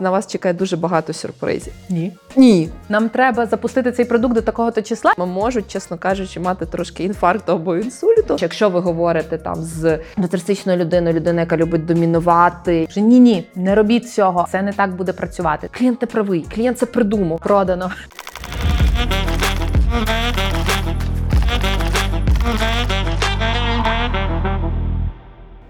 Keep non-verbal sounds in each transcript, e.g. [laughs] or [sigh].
На вас чекає дуже багато сюрпризів. Ні. Ні, Нам треба запустити цей продукт до такого-то числа. Ми можуть, чесно кажучи, мати трошки інфаркту або інсульту. Якщо ви говорите там з нарцистичною людиною, людина, яка любить домінувати, Вже ні, ні, не робіть цього. Це не так буде працювати. клієнт не правий, клієнт це придумав. Продано.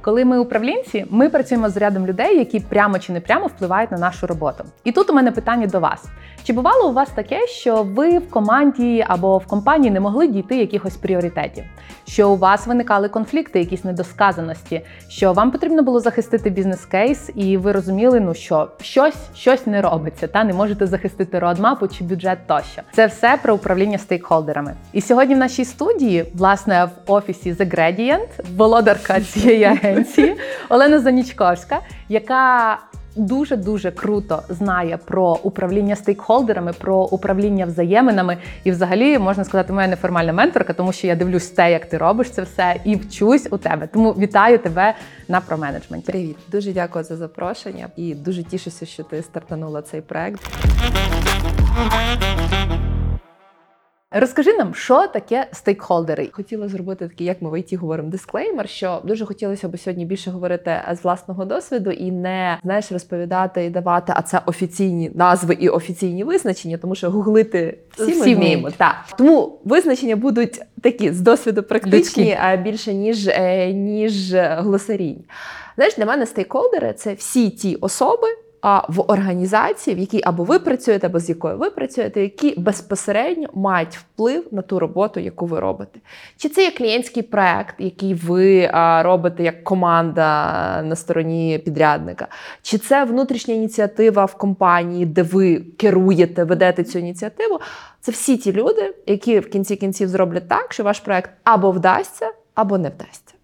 Коли ми управлінці, ми працюємо з рядом людей, які прямо чи не прямо впливають на нашу роботу. І тут у мене питання до вас: чи бувало у вас таке, що ви в команді або в компанії не могли дійти якихось пріоритетів? Що у вас виникали конфлікти, якісь недосказаності, що вам потрібно було захистити бізнес-кейс, і ви розуміли, ну що щось, щось не робиться, та не можете захистити родмапу чи бюджет тощо. Це все про управління стейкхолдерами. І сьогодні в нашій студії, власне, в офісі The Gradient, володарка цієї агенції [laughs] Олена Занічковська, яка дуже дуже круто знає про управління стейкхолдерами, про управління взаєминами. І, взагалі, можна сказати, моя неформальна менторка, тому що я дивлюсь те, як ти робиш це все, і вчусь у тебе. Тому вітаю тебе на променеджменті. Привіт, дуже дякую за запрошення і дуже тішуся, що ти стартанула цей проект. Розкажи нам, що таке стейкхолдери? Хотіла зробити такий, як ми в ІТ говоримо, дисклеймер, що дуже хотілося б сьогодні більше говорити з власного досвіду і не знаєш розповідати і давати, а це офіційні назви і офіційні визначення, тому що гуглити всі, Всі ми вміємо. Так. Тому визначення будуть такі з досвіду практичні, а більше ніж, е, ніж глосарійні. Знаєш, для мене стейкхолдери це всі ті особи. А в організації, в якій або ви працюєте, або з якою ви працюєте, які безпосередньо мають вплив на ту роботу, яку ви робите. Чи це є клієнтський проект, який ви робите як команда на стороні підрядника, чи це внутрішня ініціатива в компанії, де ви керуєте, ведете цю ініціативу? Це всі ті люди, які в кінці кінців зроблять так, що ваш проект або вдасться, або не вдасться.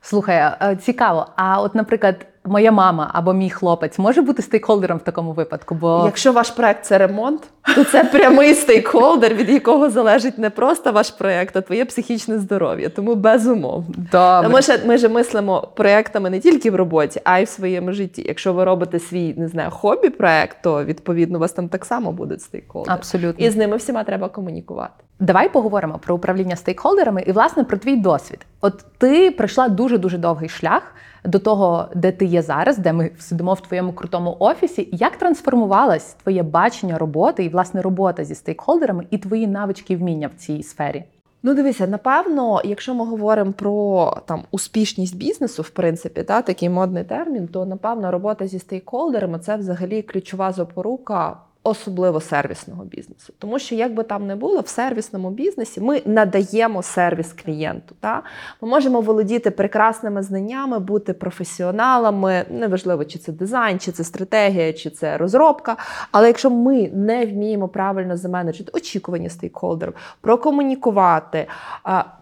Слухай, е, цікаво. А от, наприклад, моя мама або мій хлопець може бути стейкхолдером в такому випадку? Бо Якщо ваш проект це ремонт, то це [laughs] прямий стейкхолдер, від якого залежить не просто ваш проект, а твоє психічне здоров'я. Тому безумовно. добре. Ми ж ми ж мислимо проектами не тільки в роботі, а й в своєму житті. Якщо ви робите свій не знаю, хобі-проект, то відповідно у вас там так само будуть стейкхолдери. Абсолютно. І з ними всіма треба комунікувати. Давай поговоримо про управління стейкхолдерами і, власне, про твій досвід. От ти пройшла дуже дуже довгий шлях до того, де ти є зараз, де ми сидимо в твоєму крутому офісі. Як трансформувалось твоє бачення роботи і власне робота зі стейкхолдерами і твої навички і вміння в цій сфері? Ну, дивися, напевно, якщо ми говоримо про там успішність бізнесу, в принципі, та такий модний термін, то напевно робота зі стейкхолдерами це взагалі ключова запорука. Особливо сервісного бізнесу, тому що як би там не було в сервісному бізнесі, ми надаємо сервіс клієнту. Та? Ми можемо володіти прекрасними знаннями, бути професіоналами. Неважливо, чи це дизайн, чи це стратегія, чи це розробка. Але якщо ми не вміємо правильно заменеджити очікування стейкхолдерів, прокомунікувати,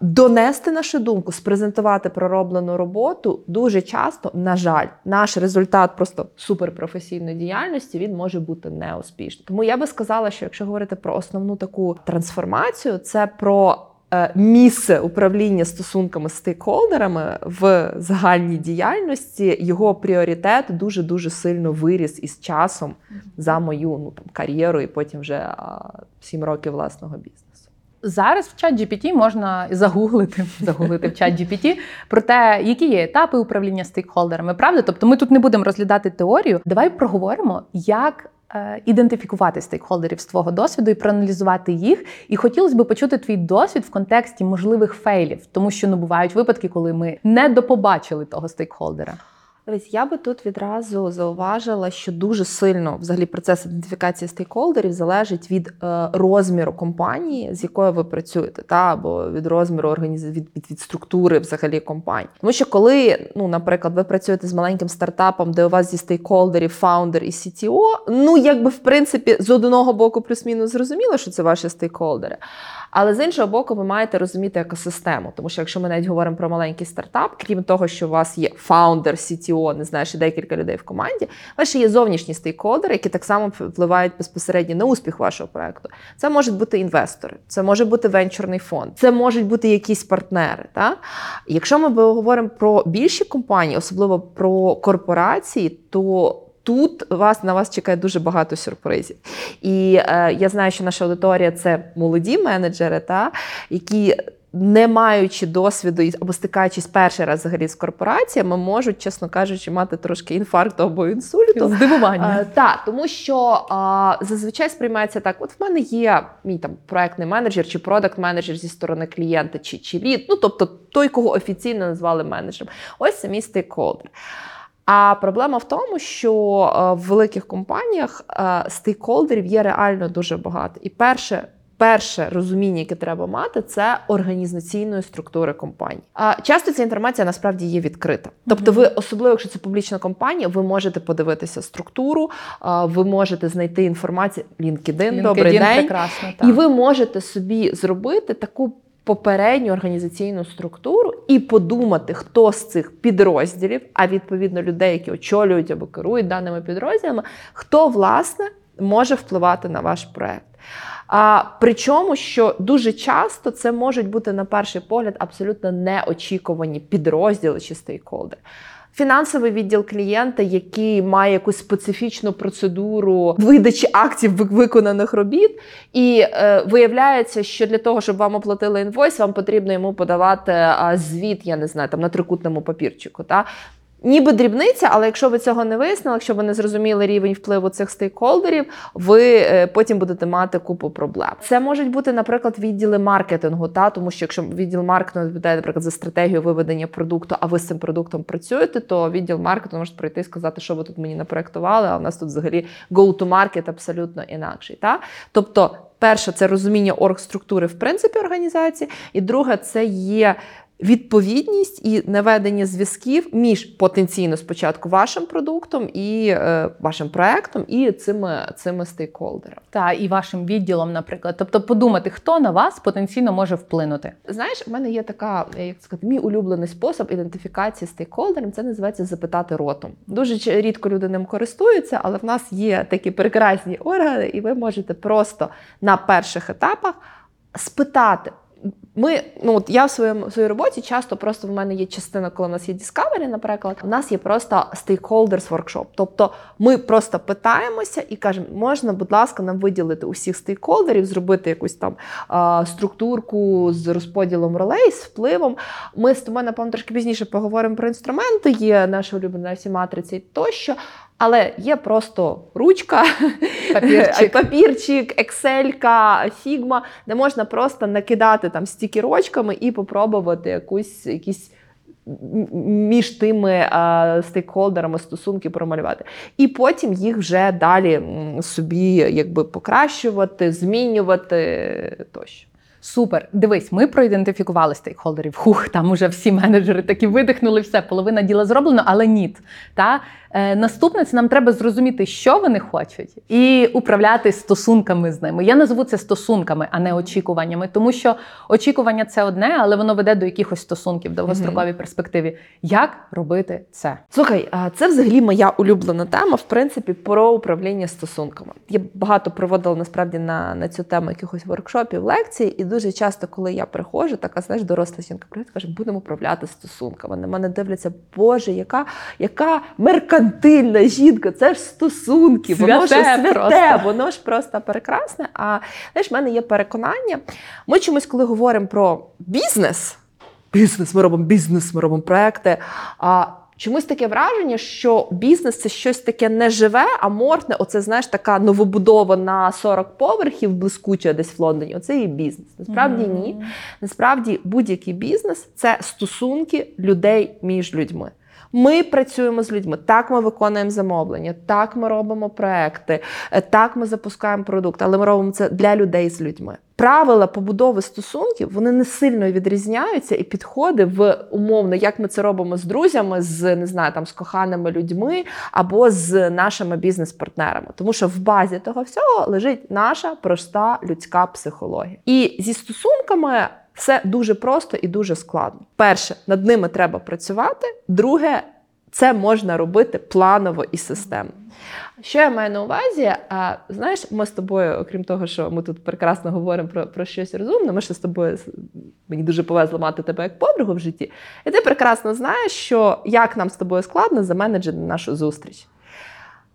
донести нашу думку, спрезентувати пророблену роботу, дуже часто, на жаль, наш результат просто суперпрофесійної діяльності він може бути неуспішним. Тому я би сказала, що якщо говорити про основну таку трансформацію, це про е, місце управління стосунками з стейкхолдерами в загальній діяльності, його пріоритет дуже дуже сильно виріс із часом за мою ну там кар'єру і потім вже сім років власного бізнесу. Зараз в чат GPT можна загуглити, [laughs] загуглити в чат GPT про те, які є етапи управління стейкхолдерами. Правда? Тобто ми тут не будемо розглядати теорію. Давай проговоримо, як ідентифікувати стейкхолдерів з твого досвіду і проаналізувати їх. І хотілося б почути твій досвід в контексті можливих фейлів, тому що ну бувають випадки, коли ми не допобачили того стейкхолдера. Дивись, я би тут відразу зауважила, що дуже сильно взагалі процес ідентифікації стейкхолдерів залежить від е, розміру компанії, з якою ви працюєте, та або від розміру організації, від, від, від структури взагалі компанії. Тому що коли, ну, наприклад, ви працюєте з маленьким стартапом, де у вас зі стейкхолдерів фаундер і CTO, ну якби в принципі з одного боку плюс-мінус зрозуміло, що це ваші стейкхолдери. Але з іншого боку, ви маєте розуміти екосистему. Тому що якщо ми навіть говоримо про маленький стартап, крім того, що у вас є фаундер, CTO, не знаю, ще декілька людей в команді, у вас ще є зовнішні стейкхолдери, які так само впливають безпосередньо на успіх вашого проекту. Це можуть бути інвестори, це може бути венчурний фонд, це можуть бути якісь партнери. Та? Якщо ми говоримо про більші компанії, особливо про корпорації, то тут вас на вас чекає дуже багато сюрпризів. І е, я знаю, що наша аудиторія це молоді менеджери, та які. Не маючи досвіду або стикаючись перший раз взагалі з корпораціями, можуть, чесно кажучи, мати трошки інфаркту або інсульту. Здивування. Е, Так, тому що а, зазвичай сприймається так: от в мене є мій там проектний менеджер чи продакт менеджер зі сторони клієнта, чи, чи лід, ну тобто той, кого офіційно назвали менеджером. Ось це мій стейкхолдер. А проблема в тому, що е, в великих компаніях е, стейкхолдерів є реально дуже багато. І перше. Перше розуміння, яке треба мати, це організаційної структури компанії. Часто ця інформація насправді є відкрита. Тобто, ви, особливо якщо це публічна компанія, ви можете подивитися структуру, ви можете знайти інформацію LinkedIn, добрий LinkedIn день, прекрасно. так. і ви можете собі зробити таку попередню організаційну структуру і подумати, хто з цих підрозділів, а відповідно людей, які очолюють або керують даними підрозділами, хто власне може впливати на ваш проект. А причому, що дуже часто це можуть бути на перший погляд абсолютно неочікувані підрозділи чи стейкхолдери. Фінансовий відділ клієнта, який має якусь специфічну процедуру видачі актів виконаних робіт, і е, виявляється, що для того, щоб вам оплатили інвойс, вам потрібно йому подавати а, звіт, я не знаю, там на трикутному папірчику. Та? Ніби дрібниця, але якщо ви цього не вияснили, якщо ви не зрозуміли рівень впливу цих стейкхолдерів, ви е, потім будете мати купу проблем. Це можуть бути, наприклад, відділи маркетингу, та тому що якщо відділ маркетингу відповідає, наприклад, за стратегію виведення продукту, а ви з цим продуктом працюєте, то відділ маркетингу може прийти і сказати, що ви тут мені напроектували, а у нас тут взагалі go-to-market абсолютно інакший. Та? Тобто, перше, це розуміння оргструктури в принципі організації, і друге, це є відповідність і наведення зв'язків між потенційно спочатку вашим продуктом і е, вашим проектом і цими, цими стейкхолдерами. Та і вашим відділом, наприклад. Тобто подумати, хто на вас потенційно може вплинути. Знаєш, в мене є така, е, як сказати, мій улюблений спосіб ідентифікації стейкхолдерів. Це називається запитати ротом. Дуже рідко люди ним користуються, але в нас є такі прекрасні органи, і ви можете просто на перших етапах спитати. Ми, ну от я в своєму в своїй роботі часто просто в мене є частина, коли в нас є Discovery, наприклад, у нас є просто stakeholders workshop. Тобто ми просто питаємося і кажемо, можна, будь ласка, нам виділити усіх стейкхолдерів, зробити якусь там а, структурку з розподілом ролей, з впливом. Ми з тобою, напевно, трошки пізніше поговоримо про інструменти, є наша улюблена всі матриці тощо. Але є просто ручка, Папірчик. [laughs] папірчик, Excel, Figma, де можна просто накидати там стікерочками і попробувати якусь якісь. Між тими а, стейкхолдерами стосунки промалювати, і потім їх вже далі собі якби покращувати, змінювати тощо. Супер. Дивись, ми проідентифікували стейкхолдерів. Хух, там уже всі менеджери такі видихнули, все, половина діла зроблено, але ні. Та наступне це нам треба зрозуміти, що вони хочуть, і управляти стосунками з ними. Я назву це стосунками, а не очікуваннями, тому що очікування це одне, але воно веде до якихось стосунків в довгостроковій перспективі. Як робити це? Слухай, це взагалі моя улюблена тема, в принципі, про управління стосунками. Я багато проводила насправді на, на цю тему якихось воркшопів, лекцій, і дуже часто, коли я приходжу, така знаєш, доросла жінка привіт, каже, будемо управляти стосунками. На мене дивляться, Боже, яка, яка меркантильна жінка, це ж стосунки, воно ж Святе святе, просто. воно ж просто прекрасне. А знаєш, в мене є переконання. Ми чомусь, коли говоримо про бізнес, бізнес, ми робимо бізнес, ми робимо проекти. А чомусь таке враження, що бізнес це щось таке неживе, аморфне. Оце знаєш, така новобудова на 40 поверхів, блискуча десь в Лондоні. Оце і бізнес. Насправді ні. Насправді будь-який бізнес це стосунки людей між людьми. Ми працюємо з людьми, так ми виконуємо замовлення, так ми робимо проекти, е, так ми запускаємо продукт, але ми робимо це для людей з людьми. Правила побудови стосунків вони не сильно відрізняються, і підходи в умовно, як ми це робимо з друзями, з не знаю, там з коханими людьми або з нашими бізнес-партнерами. Тому що в базі того всього лежить наша проста людська психологія. І зі стосунками все дуже просто і дуже складно. Перше, над ними треба працювати. Друге, це можна робити планово і системно. Що я маю на увазі? А, знаєш, ми з тобою, окрім того, що ми тут прекрасно говоримо про, про щось розумне, ми ще з тобою мені дуже повезло мати тебе як подругу в житті. І ти прекрасно знаєш, що як нам з тобою складно заменеджити нашу зустріч.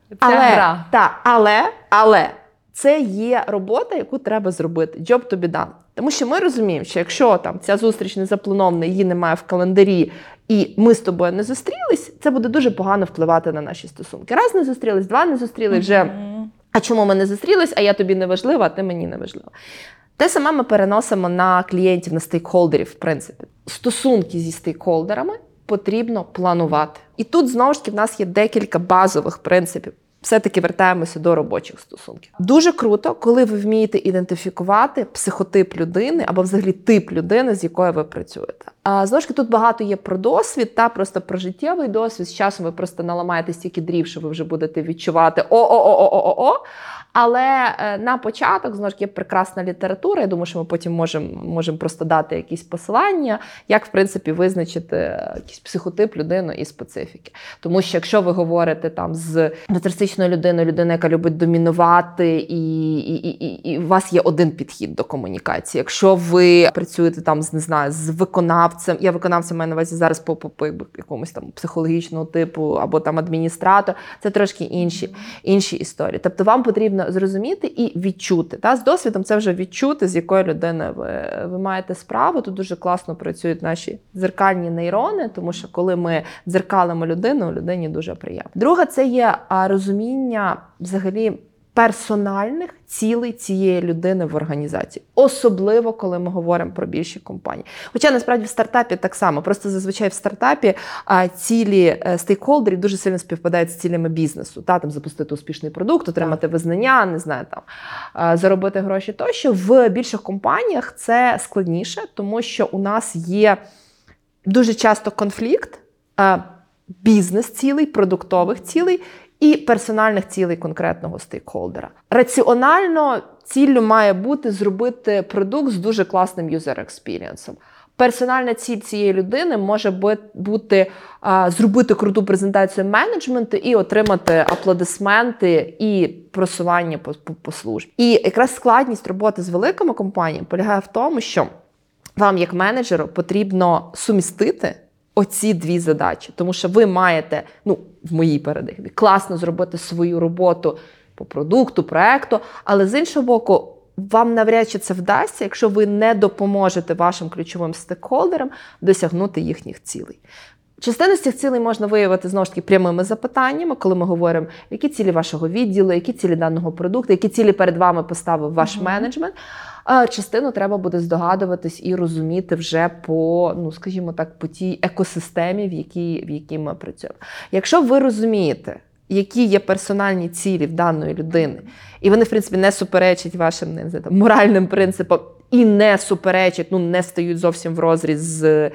Це але, гра. Та, але, але це є робота, яку треба зробити. Job to be done. Тому що ми розуміємо, що якщо там ця зустріч не запланована, її немає в календарі, і ми з тобою не зустрілись, це буде дуже погано впливати на наші стосунки. Раз не зустрілись, два не зустрілись вже. А чому ми не зустрілись, а я тобі не важлива, а ти мені не важлива. Те саме ми переносимо на клієнтів, на стейкхолдерів, в принципі. Стосунки зі стейкхолдерами потрібно планувати. І тут знову ж таки в нас є декілька базових принципів. Все-таки вертаємося до робочих стосунків. Дуже круто, коли ви вмієте ідентифікувати психотип людини або взагалі тип людини, з якою ви працюєте. А знову ж таки, тут багато є про досвід та просто про життєвий досвід. З часом ви просто наламаєте стільки дрів, що ви вже будете відчувати о-о-о-о-о-о. Але е, на початок знову ж є прекрасна література. Я думаю, що ми потім можемо можем просто дати якісь посилання, як в принципі визначити е, якийсь психотип людини і специфіки. Тому що якщо ви говорите там з нарцистичною людиною, людина, яка любить домінувати, і, і, і, і, і у вас є один підхід до комунікації. Якщо ви працюєте там з не знаю, з виконавцем, я виконавцем маю на увазі зараз по, по, по якомусь там психологічного типу або там адміністратор, це трошки інші, інші історії. Тобто вам потрібно зрозуміти і відчути. Та? З досвідом це вже відчути, з якою людиною ви, ви маєте справу. Тут дуже класно працюють наші дзеркальні нейрони, тому що коли ми дзеркалимо людину, людині дуже приємно. Друга це є розуміння взагалі. Персональних цілей цієї людини в організації, особливо коли ми говоримо про більші компанії. Хоча насправді в стартапі так само, просто зазвичай в стартапі цілі е, стейкхолдерів дуже сильно співпадають з цілями бізнесу. Та там запустити успішний продукт, отримати визнання, не знаю, там заробити гроші. Тощо в більших компаніях це складніше, тому що у нас є дуже часто конфлікт е, бізнес-цілей, продуктових цілей і персональних цілей конкретного стейкхолдера. Раціонально ціллю має бути зробити продукт з дуже класним user experience ом. Персональна ціль цієї людини може бути зробити круту презентацію менеджменту і отримати аплодисменти і просування по, по, по службі. І якраз складність роботи з великими компаніями полягає в тому, що вам, як менеджеру, потрібно сумістити оці дві задачі, тому що ви маєте, ну, в моїй парадигмі, класно зробити свою роботу по продукту, проекту, але з іншого боку. Вам навряд чи це вдасться, якщо ви не допоможете вашим ключовим стейкхолдерам досягнути їхніх цілей. Частину з цих цілей можна виявити знову ж таки прямими запитаннями, коли ми говоримо, які цілі вашого відділу, які цілі даного продукту, які цілі перед вами поставив ваш Мгм. менеджмент. Частину треба буде здогадуватись і розуміти вже по, ну скажімо так, по тій екосистемі, в якій, в якій ми працюємо. Якщо ви розумієте, які є персональні цілі в даної людини, і вони, в принципі, не суперечать вашим не знаю, там, моральним принципам і не суперечать, ну не стають зовсім в розріз з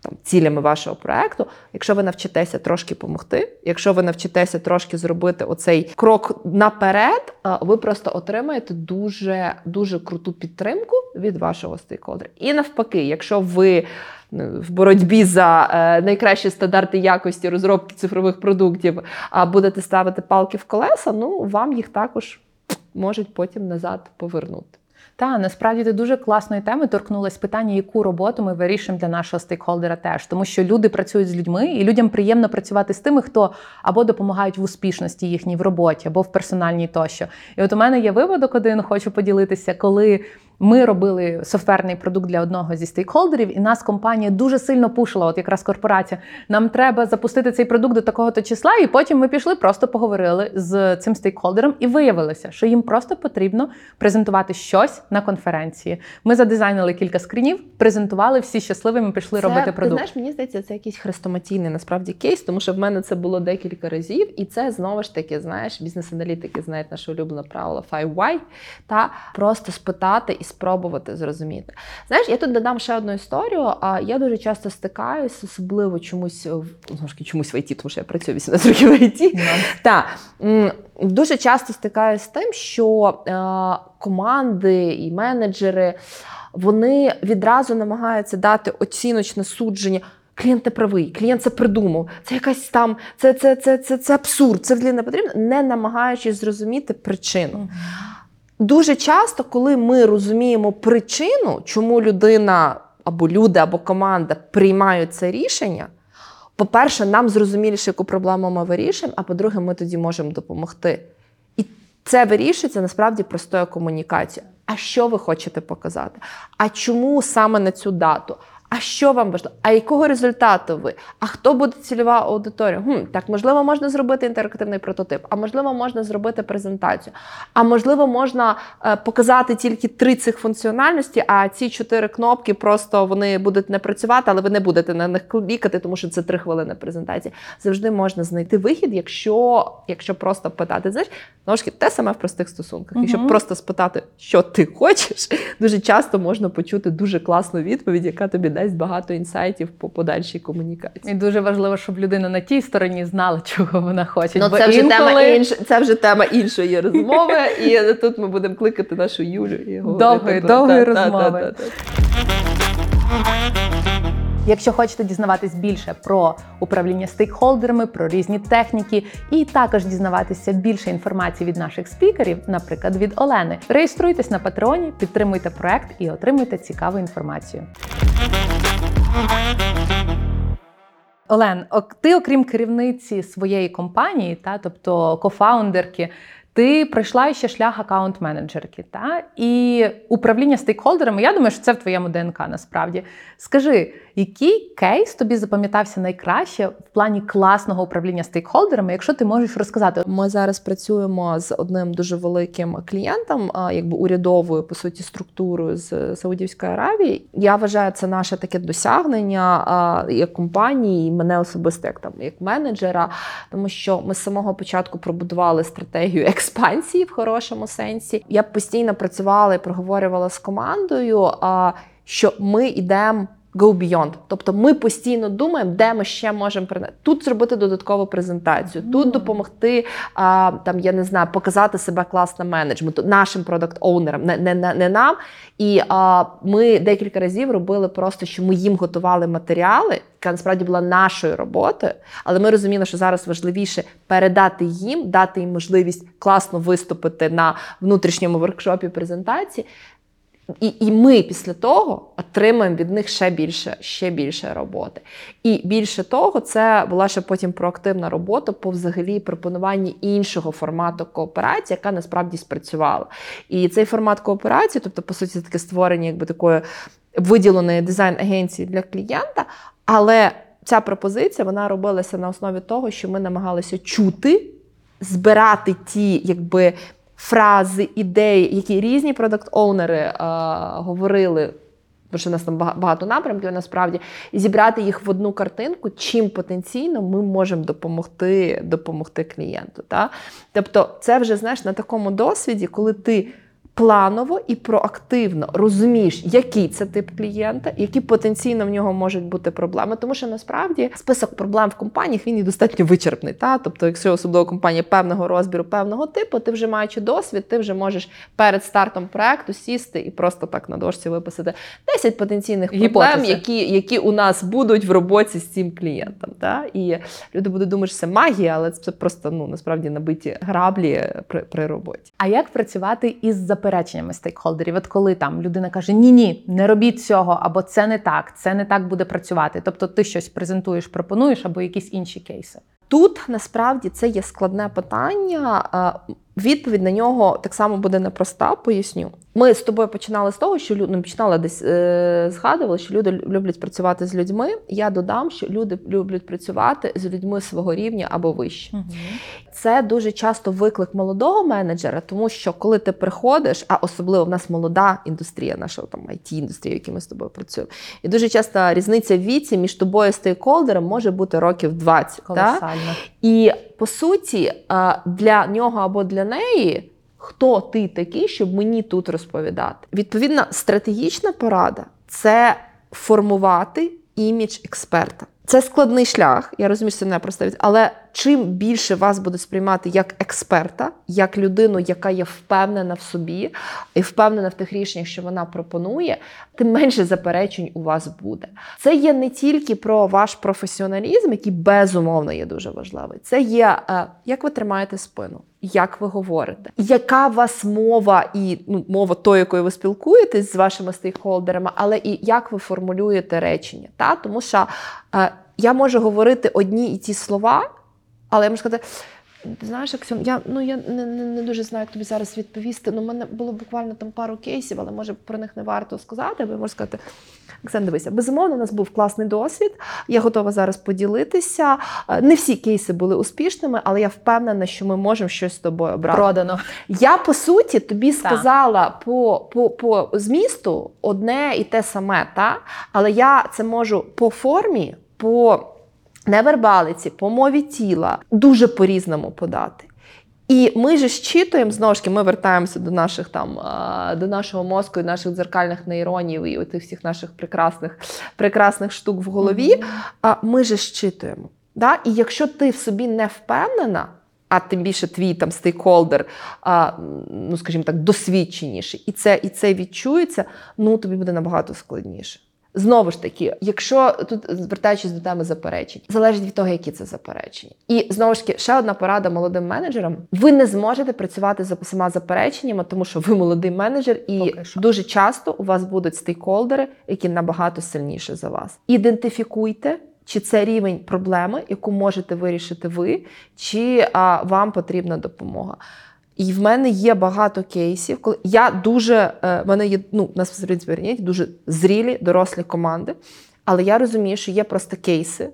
там, цілями вашого проекту. Якщо ви навчитеся трошки допомогти, якщо ви навчитеся трошки зробити оцей крок наперед, а, ви просто отримаєте дуже дуже круту підтримку від вашого стейкхолдера. І навпаки, якщо ви ну, в боротьбі за е, найкращі стандарти якості розробки цифрових продуктів, а будете ставити палки в колеса, ну вам їх також можуть потім назад повернути. Та насправді ти дуже класної теми торкнулась питання, яку роботу ми вирішуємо для нашого стейкхолдера теж, тому що люди працюють з людьми, і людям приємно працювати з тими, хто або допомагають в успішності їхній в роботі, або в персональній тощо. І от у мене є випадок один, хочу поділитися, коли. Ми робили софтверний продукт для одного зі стейкхолдерів, і нас компанія дуже сильно пушила, от якраз корпорація. Нам треба запустити цей продукт до такого-то числа, і потім ми пішли, просто поговорили з цим стейкхолдером, і виявилося, що їм просто потрібно презентувати щось на конференції. Ми задизайнили кілька скрінів, презентували всі щасливими, пішли робити Ти продукт. знаєш, мені здається, це якийсь хрестоматійний насправді кейс, тому що в мене це було декілька разів, і це знову ж таки, знаєш, бізнес-аналітики знають наше улюблене правило 5Y, та просто спитати і спробувати зрозуміти. Знаєш, я тут додам ще одну історію. А я дуже часто стикаюсь, особливо чомусь знову ж чомусь в ІТ, тому що я працюю 18 років в ІТ. Так, м, дуже часто стикаюся з тим, що е, команди і менеджери вони відразу намагаються дати оціночне судження. Клієнт не правий, клієнт це придумав, це якась там, це, це, це, це, це абсурд, це взагалі не потрібно, не намагаючись зрозуміти причину. Дуже часто, коли ми розуміємо причину, чому людина або люди, або команда приймають це рішення, по-перше, нам зрозуміліше, яку проблему ми вирішуємо, а по-друге, ми тоді можемо допомогти. І це вирішується насправді простою комунікацією. А що ви хочете показати? А чому саме на цю дату? А що вам важливо? А якого результату ви? А хто буде цільова аудиторія? Хм, так, можливо, можна зробити інтерактивний прототип, а можливо, можна зробити презентацію. А можливо, можна е, показати тільки три цих функціональності, а ці чотири кнопки просто вони будуть не працювати, але ви не будете на них клікати, тому що це три хвилини презентації. Завжди можна знайти вихід, якщо, якщо просто питати. Знаєш, таки, те саме в простих стосунках. Якщо просто спитати, що ти хочеш, дуже часто можна почути дуже класну відповідь, яка тобі дасть багато інсайтів по подальшій комунікації. І дуже важливо, щоб людина на тій стороні знала, [laughs] чого вона хоче. Ну, Бо це вже тема інш... це вже тема іншої розмови, [laughs] і тут ми будемо кликати нашу Юлю і говорити. Довгої- довгої розмови. Якщо хочете дізнаватись більше про управління стейкхолдерами, про різні техніки, і також дізнаватися більше інформації від наших спікерів, наприклад, від Олени, реєструйтесь на Патреоні, підтримуйте проект і отримуйте цікаву інформацію. Олен, ти, окрім керівниці своєї компанії, та тобто кофаундерки, ти пройшла ще шлях аккаунт-менеджерки, та і управління стейкхолдерами. Я думаю, що це в твоєму ДНК насправді. Скажи, який кейс тобі запам'ятався найкраще в плані класного управління стейкхолдерами, якщо ти можеш розказати? Ми зараз працюємо з одним дуже великим клієнтом, якби урядовою по суті структурою з Саудівської Аравії. Я вважаю, це наше таке досягнення як компанії, і мене особисто як там як менеджера, тому що ми з самого початку пробудували стратегію експансії в хорошому сенсі. Я постійно працювала і проговорювала з командою, що ми йдемо. Go beyond. Тобто ми постійно думаємо, де ми ще можемо принести. Тут зробити додаткову презентацію, тут допомогти а, там, я не знаю, показати себе класним менеджменту, нашим продакт-оунерам, не, не, не, не нам. І а, ми декілька разів робили просто, що ми їм готували матеріали, яка насправді була нашою роботою, але ми розуміли, що зараз важливіше передати їм, дати їм можливість класно виступити на внутрішньому воркшопі презентації. І, і ми після того отримаємо від них ще більше, ще більше роботи. І більше того, це була ще потім проактивна робота по взагалі пропонуванні іншого формату кооперації, яка насправді спрацювала. І цей формат кооперації, тобто, по суті, таке створення якби такої виділеної дизайн-агенції для клієнта, але ця пропозиція вона робилася на основі того, що ми намагалися чути, збирати ті, якби фрази, ідеї, які різні продакт-оунери говорили. Тому що в нас там багато напрямків насправді, і зібрати їх в одну картинку, чим потенційно ми можемо допомогти, допомогти клієнту. Та? Тобто, це вже знаєш на такому досвіді, коли ти планово і проактивно розумієш, який це тип клієнта, які потенційно в нього можуть бути проблеми. Тому що насправді список проблем в компаніях він і достатньо вичерпний. Та? Тобто, якщо особливо компанія певного розміру, певного типу, ти вже маючи досвід, ти вже можеш перед стартом проекту сісти і просто так на дошці виписати 10 потенційних проблем, Гіпотези. які, які у нас будуть в роботі з цим клієнтом. Та? І люди будуть думати, що це магія, але це просто ну насправді набиті граблі при, при роботі. А як працювати із запереченнями стейкхолдерів? От коли там людина каже: Ні, ні, не робіть цього, або це не так, це не так буде працювати. Тобто ти щось презентуєш, пропонуєш, або якісь інші кейси. Тут насправді це є складне питання. Відповідь на нього так само буде непроста. Поясню. Ми з тобою починали з того, що люди ну, починали десь е, згадували, що люди люблять працювати з людьми. Я додам, що люди люблять працювати з людьми свого рівня або вище. Це дуже часто виклик молодого менеджера, тому що коли ти приходиш, а особливо в нас молода індустрія, наша там it індустрія, в якій ми з тобою працюємо, і дуже часто різниця в віці між тобою і стейкхолдером може бути років 20. Та? І по суті, для нього або для неї. Хто ти такий, щоб мені тут розповідати? Відповідно, стратегічна порада це формувати імідж експерта. Це складний шлях, я розумію, що це не просто, але чим більше вас будуть сприймати як експерта, як людину, яка є впевнена в собі і впевнена в тих рішеннях, що вона пропонує, тим менше заперечень у вас буде. Це є не тільки про ваш професіоналізм, який безумовно є дуже важливий. Це є е, як ви тримаєте спину, як ви говорите, яка вас мова і ну, мова тої, якою ви спілкуєтесь з вашими стейкхолдерами, але і як ви формулюєте речення. Та? Тому що е, я можу говорити одні і ті слова, але я можу сказати. «Ти Знаєш, Аксьон, я ну я не, не, не дуже знаю, як тобі зараз відповісти. Ну, в мене було буквально там пару кейсів, але може про них не варто сказати. Бо я можу сказати, Оксан, дивися, безумовно, у нас був класний досвід. Я готова зараз поділитися. Е, Не всі кейси були успішними, але я впевнена, що ми можемо щось з тобою обрати. Продано. Я по суті тобі сказала по, по, по змісту одне і те саме, та? але я це можу по формі, по невербалиці, по мові тіла дуже по-різному подати. І ми же щитуємо знову ж таки, ми вертаємося до наших там до нашого мозку і наших дзеркальних нейронів і тих всіх наших прекрасних, прекрасних штук в голові. А ми же щитуємо. Да? І якщо ти в собі не впевнена, а тим більше твій там стейкхолдер, а, ну скажімо так, досвідченіший, і це, і це відчується, ну тобі буде набагато складніше. Знову ж таки, якщо тут звертаючись до теми заперечень, залежить від того, які це заперечення. І знову ж таки, ще одна порада молодим менеджерам: ви не зможете працювати за усіма запереченнями, тому що ви молодий менеджер, і дуже часто у вас будуть стейкхолдери, які набагато сильніші за вас. Ідентифікуйте. Чи це рівень проблеми, яку можете вирішити ви, чи а, вам потрібна допомога? І в мене є багато кейсів, коли я дуже е, в мене є ну, нас в дуже зрілі дорослі команди, але я розумію, що є просто кейси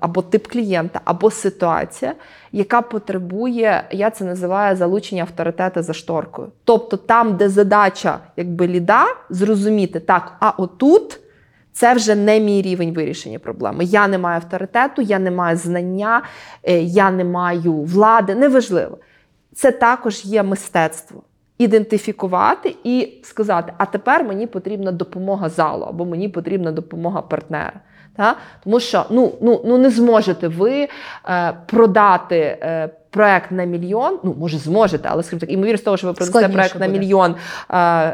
або тип клієнта, або ситуація, яка потребує, я це називаю залучення авторитету за шторкою. Тобто там, де задача якби ліда, зрозуміти так, а отут. Це вже не мій рівень вирішення проблеми. Я не маю авторитету, я не маю знання, е, я не маю влади. Неважливо. Це також є мистецтво. Ідентифікувати і сказати, а тепер мені потрібна допомога залу, або мені потрібна допомога партнера. Та? Тому що ну, ну, ну не зможете ви е, продати е, проект на мільйон. Ну, може, зможете, але скажімо так, імовірно, з того, що ви продасте проект на мільйон е,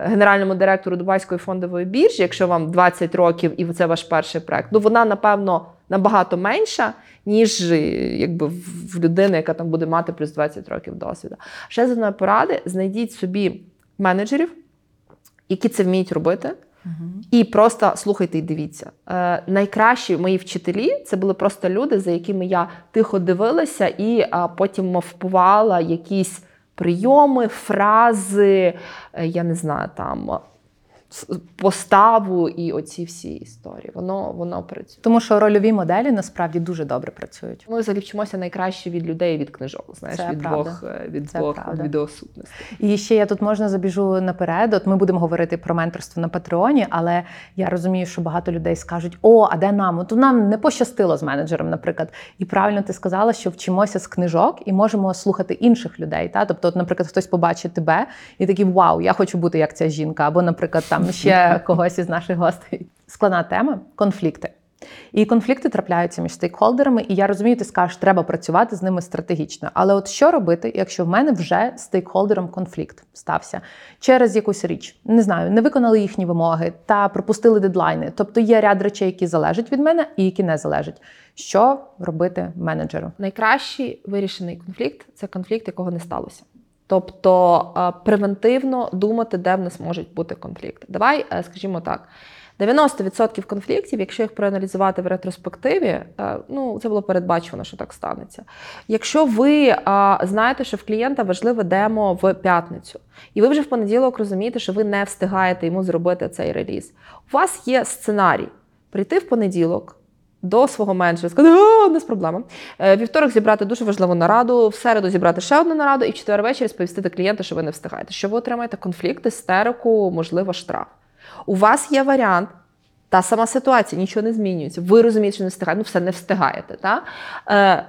генеральному директору Дубайської фондової біржі, якщо вам 20 років і це ваш перший проект, ну вона, напевно, набагато менша, ніж е, якби в людини, яка там буде мати плюс 20 років досвіду. Ще з одної поради: знайдіть собі менеджерів, які це вміють робити. І просто слухайте і дивіться. Е, найкращі мої вчителі це були просто люди, за якими я тихо дивилася, і е, потім мовпувала якісь прийоми, фрази, е, я не знаю, там поставу і оці всі історії. Воно, воно працює. Тому що рольові моделі насправді дуже добре працюють. Ми взагалі вчимося найкраще від людей від книжок, знаєш, Це від правда. двох, е, від Це двох правда. відеосутностей. І ще я тут можна забіжу наперед. От ми будемо говорити про менторство на Патреоні, але я розумію, що багато людей скажуть: о, а де нам? От нам не пощастило з менеджером, наприклад. І правильно ти сказала, що вчимося з книжок і можемо слухати інших людей. Та? Тобто, от, наприклад, хтось побачить тебе і такий вау, я хочу бути як ця жінка, або, наприклад, там ще когось із наших гостей. Складна тема конфлікти. І конфлікти трапляються між стейкхолдерами, і я розумію, ти скажеш, треба працювати з ними стратегічно. Але от що робити, якщо в мене вже стейкхолдером конфлікт стався через якусь річ? Не знаю, не виконали їхні вимоги та пропустили дедлайни. Тобто є ряд речей, які залежать від мене і які не залежать. Що робити менеджеру? Найкращий вирішений конфлікт це конфлікт, якого не сталося. Тобто е, превентивно думати, де в нас можуть бути конфлікти. Давай, е, скажімо так. 90% конфліктів, якщо їх проаналізувати в ретроспективі, е, ну це було передбачено, що так станеться. Якщо ви знаєте, що в клієнта важливе демо в п'ятницю, і ви вже в понеділок розумієте, що ви не встигаєте йому зробити цей реліз, у вас є сценарій прийти в понеділок. До свого менеджера сказати, о, не з проблема. Е, Вівторок зібрати дуже важливу нараду, в середу зібрати ще одну нараду, і в четвер ввечері сповістити клієнта, що ви не встигаєте. Що ви отримаєте конфлікт, істерику, можливо, штраф. У вас є варіант, та сама ситуація, нічого не змінюється. Ви розумієте, що не встигаєте, ну все не встигаєте. Та? Е,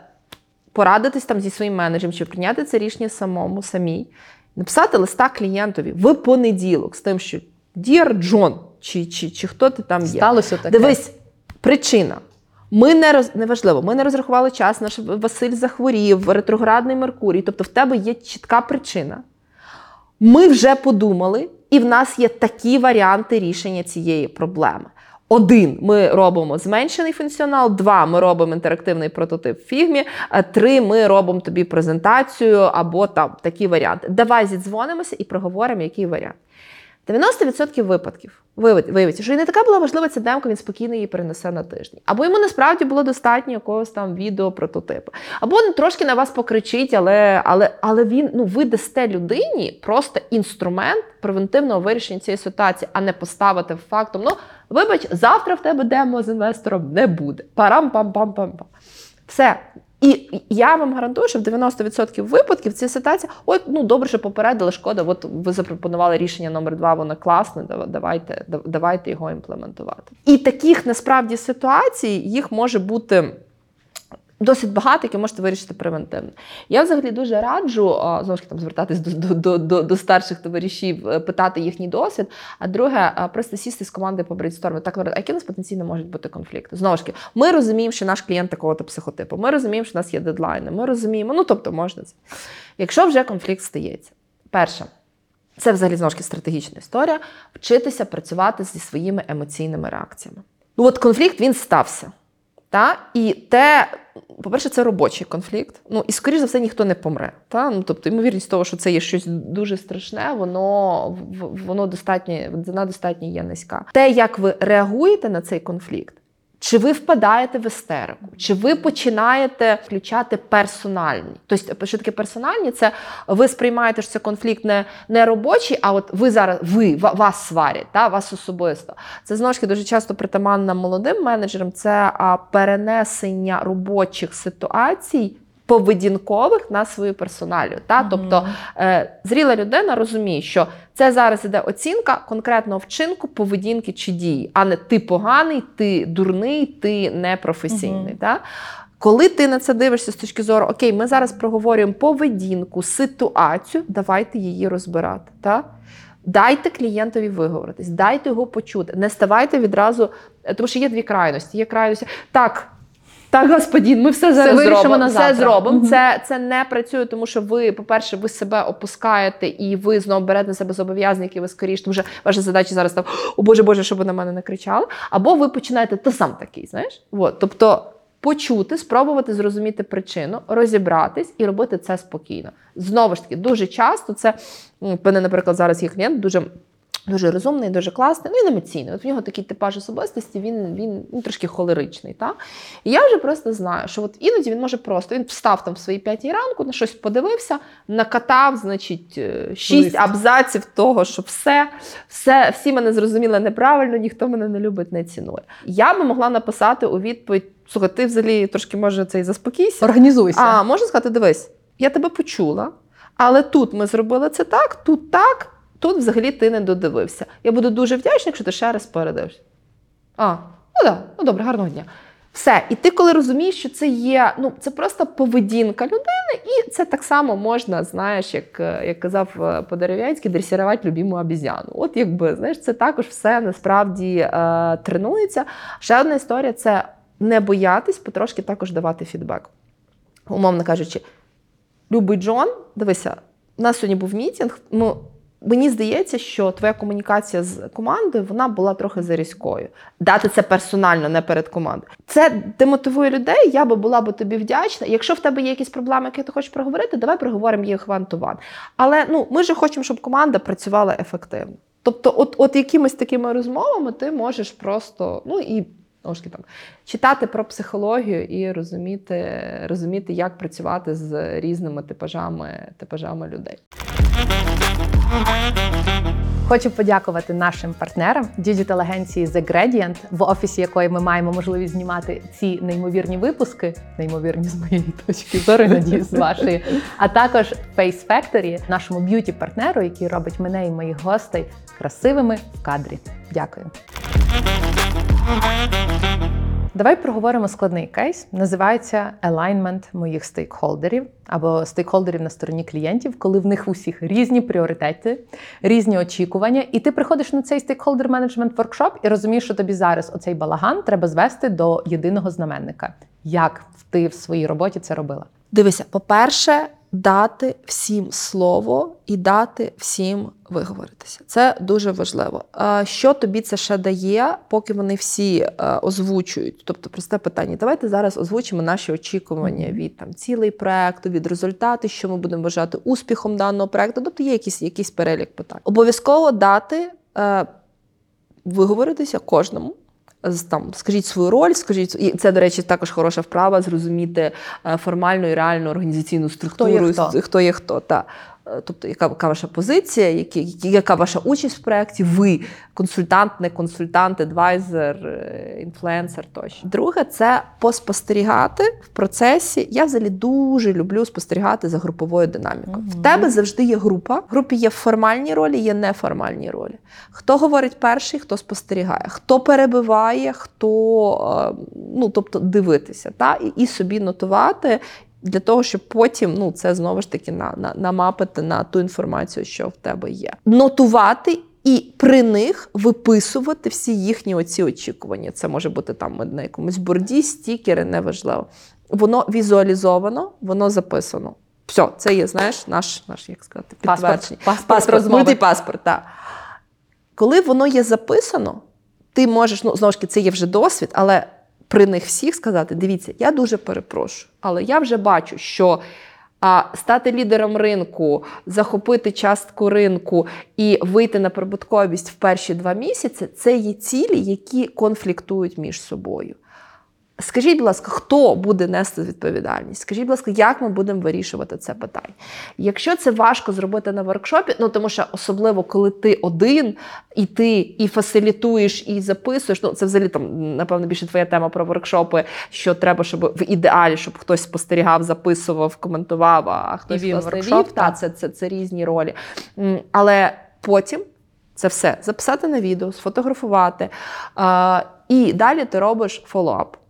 порадитись там зі своїм менеджером, чи прийняти це рішення самому, самій, написати листа клієнтові в понеділок з тим, що Dear John, чи, чи, чи хто ти там є. Сталося таке. Дивись, причина. Ми не роз... неважливо, ми не розрахували час, наш Василь захворів, ретроградний Меркурій. Тобто в тебе є чітка причина. Ми вже подумали, і в нас є такі варіанти рішення цієї проблеми. Один, ми робимо зменшений функціонал, два, ми робимо інтерактивний прототип в фігмі, три, ми робимо тобі презентацію або там такі варіанти. Давай зідзвонимося і проговоримо, який варіант. 90% випадків виявиться, що і не така була важлива ця демка, він спокійно її перенесе на тиждень. Або йому насправді було достатньо якогось там відео прототипу. Або він трошки на вас покричить, але, але, але він ну ви дасте людині просто інструмент превентивного вирішення цієї ситуації, а не поставити фактом. Ну, вибач, завтра в тебе демо з інвестором не буде. Парам-пам-пам-пам-пам. Все. І я вам гарантую, що в 90% випадків ця ситуація, ой, ну добре, що попередили, шкода, от ви запропонували рішення номер два, воно класне, дава- давайте, давайте його імплементувати. І таких насправді ситуацій їх може бути. Досить багато, які можете вирішити превентивно. Я взагалі дуже раджу знову ж там звертатись до, до, до, до, старших товаришів, е, питати їхній досвід. А друге, просто сісти з командою по брейнсторму. Так а які у нас потенційно можуть бути конфлікти? Знову ж таки, ми розуміємо, що наш клієнт такого-то психотипу. Ми розуміємо, що у нас є дедлайни. Ми розуміємо, ну тобто можна це. Якщо вже конфлікт стається, перше. Це взагалі знову ж таки стратегічна історія. Вчитися працювати зі своїми емоційними реакціями. Ну от конфлікт він стався. Та? І те, по-перше, це робочий конфлікт. Ну і скоріш за все ніхто не помре. Та? Ну, тобто, ймовірність того, що це є щось дуже страшне, воно, воно достатньо, вона достатньо є низька. Те, як ви реагуєте на цей конфлікт, чи ви впадаєте в істерику, чи ви починаєте включати персональні? Тобто, що таке персональні? Це ви сприймаєте, що це конфлікт не, не робочий, а от ви зараз ви вас сварять, та, вас особисто. Це знову ж таки дуже часто притаманна молодим менеджерам. Це перенесення робочих ситуацій. Поведінкових на свою персоналю. Та? Тобто е, зріла людина розуміє, що це зараз іде оцінка конкретного вчинку, поведінки чи дії, а не ти поганий, ти дурний, ти непрофесійний. Мгм. Та? Коли ти на це дивишся з точки зору, окей, ми зараз проговорюємо поведінку, ситуацію, давайте її розбирати. Та? Дайте клієнтові виговоритись, дайте його почути. Не ставайте відразу, е, тому що є дві крайності. Є крайності. Так, так, господин, ми все зараз вирішимо зробимо. на Все зробимо. Мгм. Це, це не працює, тому що ви, по-перше, ви себе опускаєте і ви знову берете на себе зобов'язання, які ви скоріше, тому що ваша задача зараз там, о Боже, Боже, щоб ви на мене не кричали. Або ви починаєте, ти сам такий, знаєш? От, тобто. Почути, спробувати зрозуміти причину, розібратись і робити це спокійно. Знову ж таки, дуже часто це в мене, наприклад, зараз є клієнт дуже. Дуже розумний, дуже класний, ну і емоційний. От в нього такий типаж особистості, він, він, він трошки холеричний. Та? І я вже просто знаю, що от іноді він може просто він встав там в своїй п'ятій ранку, на щось подивився, накатав, значить, е, шість абзаців того, що все, все, всі мене зрозуміли неправильно, ніхто мене не любить, не цінує. Я би могла написати у відповідь: слухай, ти взагалі трошки може цей заспокійся. Організуйся. А можна сказати, дивись, я тебе почула, але тут ми зробили це так, тут так, тут взагалі ти не додивився. Я буду дуже вдячна, якщо ти ще раз передивишся. А, ну так, ну добре, гарного дня. Все, і ти, коли розумієш, що це є, ну це просто поведінка людини, і це так само можна, знаєш, як, як казав е, Подерев'янський, дресірувати любіму обізяну. От якби знаєш, це також все насправді е, тренується. Ще одна історія це не боятись, потрошки також давати фідбек. Умовно кажучи, любий Джон, дивися, у нас сьогодні був мітінг. Ми, мені здається, що твоя комунікація з командою вона була трохи зарізькою. Дати це персонально, не перед командою. Це демотивує людей. Я би була би тобі вдячна. Якщо в тебе є якісь проблеми, які ти хочеш проговорити, давай проговоримо їх one. Але ну, ми ж хочемо, щоб команда працювала ефективно. Тобто, от, от якимись такими розмовами ти можеш просто ну і ж там, читати про психологію і розуміти, розуміти, як працювати з різними типажами, типажами людей. Хочу подякувати нашим партнерам digital агенції The Gradient, в офісі якої ми маємо можливість знімати ці неймовірні випуски, неймовірні з моєї точки зору, надіюсь, з вашої, а також Face Factory, нашому beauty партнеру, який робить мене і моїх гостей красивими в кадрі. Дякую. Давай проговоримо складний кейс. Називається alignment моїх стейкхолдерів або стейкхолдерів на стороні клієнтів, коли в них усіх різні пріоритети, різні очікування, і ти приходиш на цей стейкхолдер менеджмент воркшоп і розумієш, що тобі зараз оцей балаган треба звести до єдиного знаменника. Як ти в своїй роботі це робила? Дивися, по-перше, дати всім слово і дати всім виговоритися. Це дуже важливо. Що тобі це ще дає, поки вони всі е, озвучують? Тобто, просте питання. Давайте зараз озвучимо наші очікування від там цілей проекту, від результату, що ми будемо вважати успіхом даного проекту. Тобто є якийсь, якийсь перелік питань. Обов'язково дати е, виговоритися кожному. Там скажіть свою роль, скажіть і це, до речі, також хороша вправа зрозуміти е, формальну і реальну організаційну структуру, хто. с- хто є хто. Та. Е, Тобто, яка, яка ваша позиція, які, яка ваша участь в проєкті, ви консультант, не консультант, advisor, е, інфлюенсер тощо. Друге, це поспостерігати в процесі. Я взагалі дуже люблю спостерігати за груповою динамікою. В тебе завжди є група. В групі є формальні ролі, є неформальні ролі. Хто говорить перший, хто спостерігає, хто перебиває, хто е, ну тобто дивитися, та і, і собі нотувати. Для того, щоб потім ну, це знову ж таки на, на, намапити на ту інформацію, що в тебе є. Нотувати і при них виписувати всі їхні оці очікування. Це може бути там на якомусь борді, стікери, неважливо. Воно візуалізовано, воно записано. Все, це є, знаєш, наш, наш як сказати, підтвердження. Паспорт, паспорт, Паспорт, мультипаспорт, так. Коли воно є записано, ти можеш, ну знову ж таки, це є вже досвід, але при них всіх сказати: дивіться, я дуже перепрошую, але я вже бачу, що а, стати лідером ринку, захопити частку ринку і вийти на прибутковість в перші два місяці це є цілі, які конфліктують між собою. Скажіть, будь ласка, хто буде нести відповідальність? Скажіть, будь ласка, як ми будемо вирішувати це питання? Якщо це важко зробити на воркшопі, ну тому що особливо коли ти один, і ти і фасилітуєш, і записуєш. Ну це взагалі там напевно більше твоя тема про воркшопи, що треба, щоб в ідеалі, щоб хтось спостерігав, записував, коментував, а хтось власне воркшоп, вів. Та це, це, це різні ролі. Але потім це все записати на відео, сфотографувати. А, і далі ти робиш follow-up.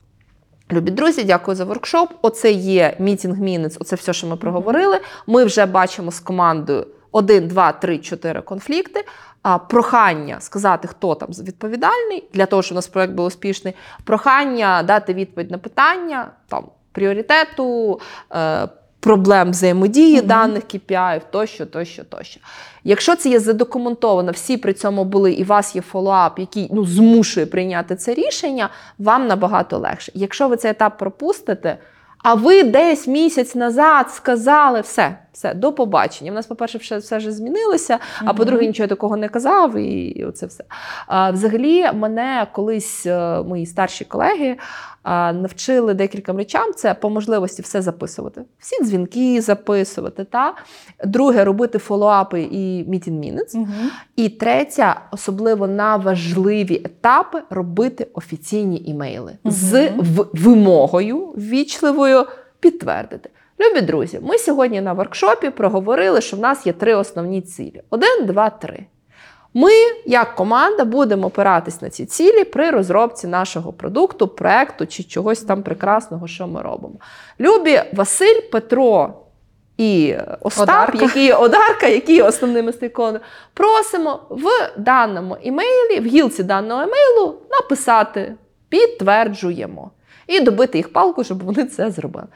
Любі друзі, дякую за воркшоп. Оце є meeting minutes, оце все, що ми проговорили. Ми вже бачимо з командою 1, 2, 3, 4 конфлікти. А, прохання сказати, хто там відповідальний для того, щоб у нас проект був успішний. Прохання дати відповідь на питання там пріоритету. Е, Проблем взаємодії Мгм. даних KPI, тощо, тощо, тощо. Якщо це є задокументовано, всі при цьому були, і у вас є фоллоуап, який ну, змушує прийняти це рішення, вам набагато легше. Якщо ви цей етап пропустите, а ви десь місяць назад сказали все, все, до побачення. У нас, по-перше, все, все ж змінилося, а Мгм. по-друге, нічого такого не казав, і оце все. А, взагалі, мене колись е, мої старші колеги а, навчили декільком речам. Це по можливості все записувати, всі дзвінки записувати. Та? Друге, робити фоллоуапи і meeting minutes. Мгм. І третє, особливо на важливі етапи, робити офіційні імейли з Мгм. в- вимогою ввічливою підтвердити. Любі друзі, ми сьогодні на воркшопі проговорили, що в нас є три основні цілі: один, два, три. Ми, як команда, будемо опиратись на ці цілі при розробці нашого продукту, проекту чи чогось там прекрасного, що ми робимо. Любі Василь, Петро і Остап, Одарка. які Одарка, які є основними стейконами, просимо в даному імейлі, в гілці даного імейлу написати підтверджуємо і добити їх палку, щоб вони це зробили.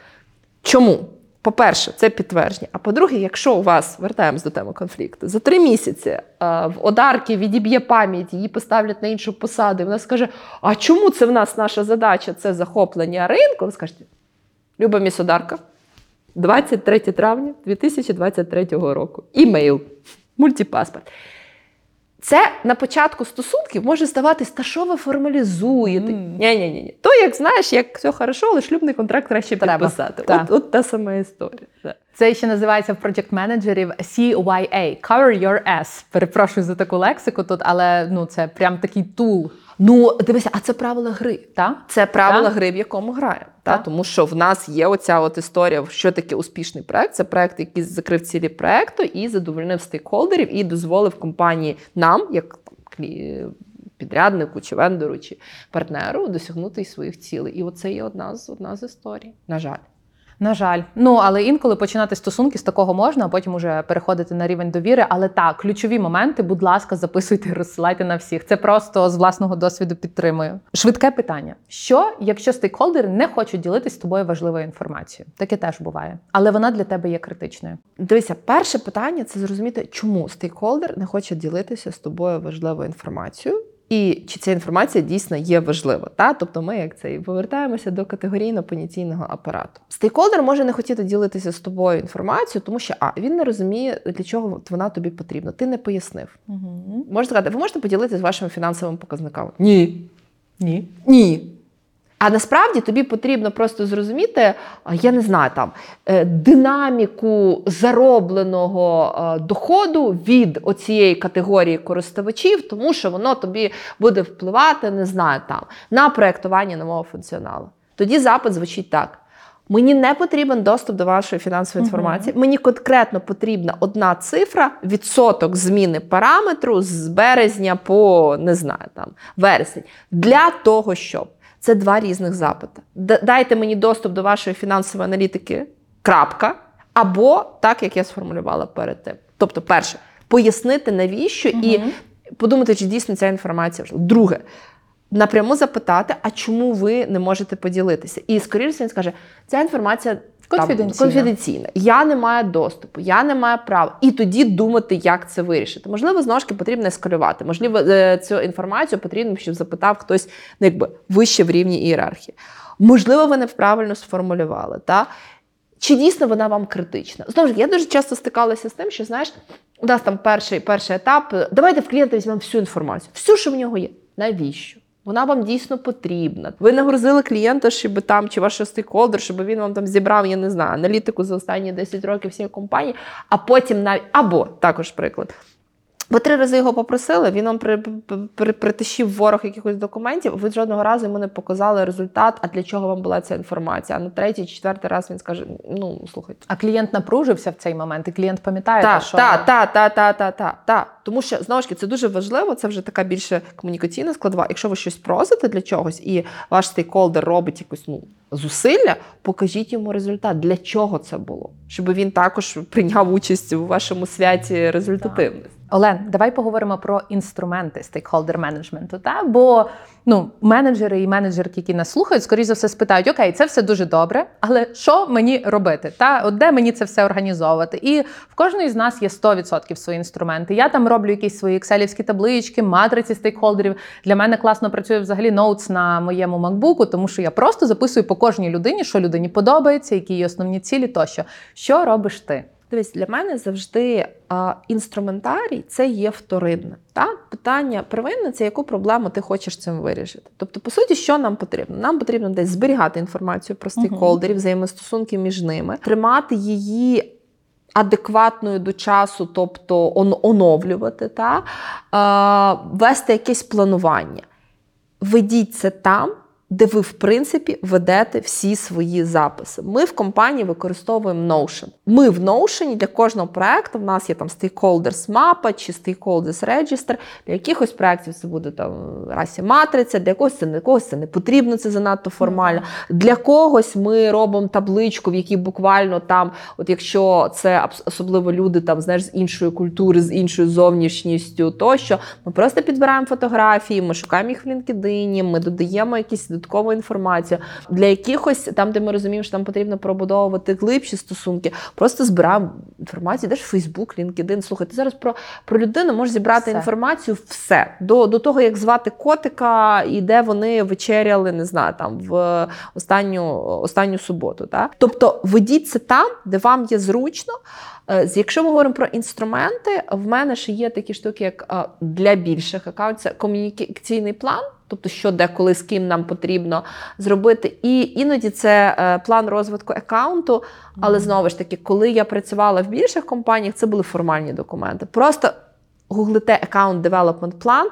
Чому? По-перше, це підтвердження. А по-друге, якщо у вас вертаємось до теми конфлікту, за три місяці е, в Одарки відіб'є пам'ять, її поставлять на іншу посаду, і вона скаже: А чому це в нас наша задача? Це захоплення ринку? Ви скажете, Люба міс Одарка, 23 травня 2023 року. Імейл, мультипаспорт. Це на початку стосунків може здаватись, та що ви формалізуєте? Mm. Ні, ні, ні. То як знаєш, як все хорошо, але шлюбний контракт краще Треба. підписати. Та. От, от та сама історія. Так. Це ще називається в проєкт менеджерів CYA – Cover Your Ass. Перепрошую за таку лексику тут, але ну це прям такий тул. Ну, дивися, а це правила гри. Та? Це правила Так. гри, в якому граємо. Та? Так. Тому що в нас є оця от історія, що таке успішний проект. Це проект, який закрив цілі проекту і задовольнив стейкхолдерів, і дозволив компанії нам, як підряднику, чи вендору, чи партнеру, досягнути своїх цілей. І оце є одна з одна з історій. На жаль. На жаль, ну але інколи починати стосунки з такого можна, а потім уже переходити на рівень довіри. Але так, ключові моменти, будь ласка, записуйте, [laughs] розсилайте на всіх. Це просто з власного досвіду підтримую. Швидке питання: що, якщо стейкхолдери не хочуть ділитись з тобою важливою інформацією? Таке теж буває, але вона для тебе є критичною. Дивися, перше питання це зрозуміти, чому стейкхолдер не хоче ділитися з тобою важливою інформацією. І чи ця інформація дійсно є важлива? Та? Тобто ми як це і повертаємося до категорійно-понятійного апарату. Стейкхолдер може не хотіти ділитися з тобою інформацією, тому що а він не розуміє, для чого вона тобі потрібна. Ти не пояснив. Угу. Можна сказати, ви можете поділитися з вашими фінансовими показниками? Ні. Ні. Ні. А насправді тобі потрібно просто зрозуміти, я не знаю, там е, динаміку заробленого е, доходу від оцієї категорії користувачів, тому що воно тобі буде впливати, не знаю, там на проєктування нового функціоналу. Тоді запит звучить так. Мені не потрібен доступ до вашої фінансової інформації. Мені конкретно потрібна одна цифра, відсоток зміни параметру з березня по не знаю там вересень. Для того, щоб це два різних запити. Дайте мені доступ до вашої фінансової аналітики. Крапка. Або так, як я сформулювала перед тим. Тобто, перше, пояснити навіщо і подумати, чи дійсно ця інформація важлива. Друге, напряму запитати, а чому ви не можете поділитися? І скоріше він скаже, ця інформація Конфіденційна. конфіденційна. Я не маю доступу, я не маю права. І тоді думати, як це вирішити. Можливо, знову ж таки потрібно ескалювати. Можливо, е, цю інформацію потрібно, щоб запитав хтось ну, якби вище в рівні ієрархії. Можливо, ви неправильно сформулювали. Та? Чи дійсно вона вам критична? Знову ж я дуже часто стикалася з тим, що знаєш, у нас там перший, перший етап. е, Давайте в клієнта візьмемо всю інформацію, всю, що в нього є. Навіщо? Вона вам дійсно потрібна. Ви нагрузили клієнта, щоб там чи ваш стейкхолдер, щоб він вам там зібрав, я не знаю, аналітику за останні 10 років всієї компанії, а потім навіть або також приклад. Ви три рази його попросили, він вам при, при, при, притащив ворог якихось документів, ви жодного разу йому не показали результат, а для чого вам була ця інформація. А на третій, четвертий раз він скаже: ну слухайте. А клієнт напружився в цей момент, і клієнт пам'ятає, те, що так, так, так, так, так, так, так. Тому що знову ж таки це дуже важливо. Це вже така більше комунікаційна складова. Якщо ви щось просите для чогось, і ваш стейкхолдер робить якусь ну зусилля, покажіть йому результат. Для чого це було? Щоб він також прийняв участь у вашому святі результативності. Олен, давай поговоримо про інструменти стейкхолдер менеджменту. Та? Бо ну, менеджери і менеджерки, які нас слухають, скоріш за все спитають: Окей, це все дуже добре, але що мені робити? Та? От де мені це все організовувати? І в кожної з нас є 100% свої інструменти. Я там роблю якісь свої екселівські таблички, матриці стейкхолдерів. Для мене класно працює взагалі ноутс на моєму макбуку, тому що я просто записую по кожній людині, що людині подобається, які її основні цілі тощо. Що робиш ти? Дивись, для мене завжди а, інструментарій це є вторинне. Та? Питання первинне це яку проблему ти хочеш цим вирішити. Тобто, по суті, що нам потрібно? Нам потрібно десь зберігати інформацію про стейкхолдерів, взаємостосунки між ними, тримати її. Адекватною до часу, тобто он- оновлювати, та? Е, вести якесь планування. Ведіть це там, де ви, в принципі, ведете всі свої записи. Ми в компанії використовуємо Notion. Ми в Notion для кожного проекту в нас є там Stakeholders мапа чи Stakeholders Register. Для якихось проєктів це буде там расі матриця, для когось це для когось це не потрібно, це занадто формально. Для когось ми робимо табличку, в якій буквально там, от якщо це особливо люди там знаєш з іншої культури, з іншою зовнішністю, тощо ми просто підбираємо фотографії, ми шукаємо їх в LinkedIn, ми додаємо якісь додаткову інформацію. Для якихось там, де ми розуміємо, що там потрібно пробудовувати глибші стосунки, просто збираємо інформацію, де ж Facebook, LinkedIn. Слухай, ти зараз про, про людину можеш зібрати Все. інформацію все до, до того, як звати котика і де вони вечеряли, не знаю, там в останню, останню суботу. Так? Тобто ведіть це там, де вам є зручно. Е, з- Якщо ми говоримо про інструменти, в мене ще є такі штуки, як е, для більших аккаунтів, це комунікаційний план, тобто що де, коли, з ким нам потрібно зробити. І іноді це е, план розвитку аккаунту. Але знову ж таки, коли я працювала в більших компаніях, це були формальні документи. Просто гуглите аккаунт Plan,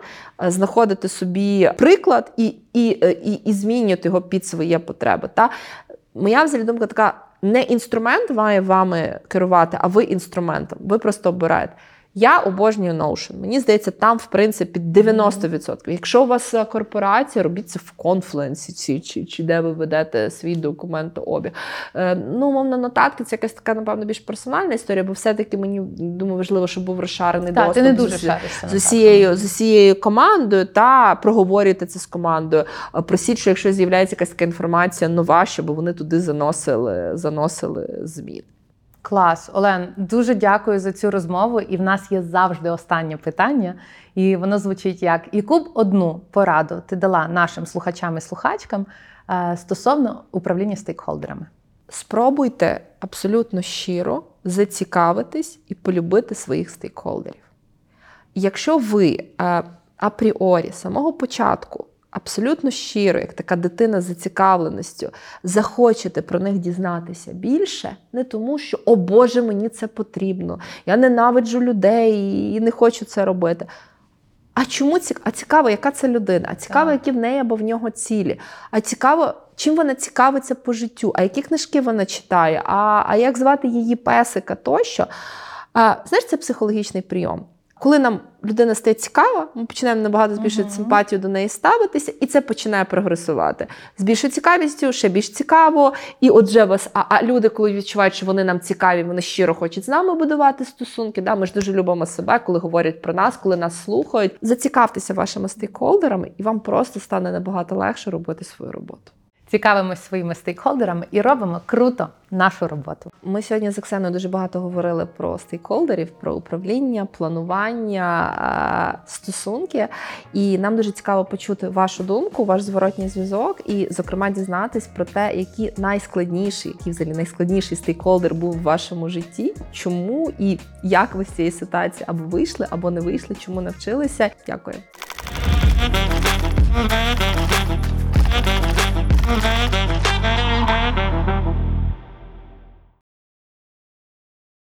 е, знаходите собі приклад і, і, і, і змінюєте його під свої потреби. Та? Моя взагалі думка така: не інструмент має вами керувати, а ви інструментом. Ви просто обираєте. Я обожнюю Notion. Мені здається, там, в принципі, 90%. Якщо у вас е, корпорація, робіть це в Confluence чи, чи, чи де ви ведете свій документообіг. Е, ну, мовно, нотатки це якась така, напевно, більш персональна історія, бо все-таки мені думаю, важливо, щоб був розшарений Так, доступ. ти не з дуже шаришся. з усією, з усією командою та проговорюйте це з командою. Е, Просіть, що якщо з'являється якась така інформація нова, щоб вони туди заносили, заносили змін. Клас, Олен, дуже дякую за цю розмову. І в нас є завжди останнє питання, і воно звучить як: яку б одну пораду ти дала нашим слухачам і слухачкам е, стосовно управління стейкхолдерами? Спробуйте абсолютно щиро зацікавитись і полюбити своїх стейкхолдерів. Якщо ви е, апріорі з самого початку абсолютно щиро, як така дитина з зацікавленістю, захочете про них дізнатися більше, не тому, що о Боже, мені це потрібно, я ненавиджу людей і не хочу це робити. А чому ці... а цікаво, яка це людина? А цікаво, Так. які в неї або в нього цілі. А цікаво, чим вона цікавиться по життю, а які книжки вона читає, а, а як звати її песика тощо. А, знаєш, це психологічний прийом. Коли нам людина стає цікава, ми починаємо набагато збільшувати Мгм. симпатію до неї ставитися, і це починає прогресувати. З більшою цікавістю, ще більш цікаво. І отже, вас, а, а люди, коли відчувають, що вони нам цікаві, вони щиро хочуть з нами будувати стосунки. Да? Ми ж дуже любимо себе, коли говорять про нас, коли нас слухають. Зацікавтеся вашими стейкхолдерами, і вам просто стане набагато легше робити свою роботу. Цікавимось своїми стейкхолдерами і робимо круто нашу роботу. Ми сьогодні з Оксаною дуже багато говорили про стейкхолдерів, про управління, планування, стосунки. І нам дуже цікаво почути вашу думку, ваш зворотній зв'язок, і, зокрема, дізнатись про те, які найскладніші, який взагалі найскладніший стейкхолдер був в вашому житті, чому і як ви з цієї ситуації або вийшли, або не вийшли, чому навчилися. Дякую.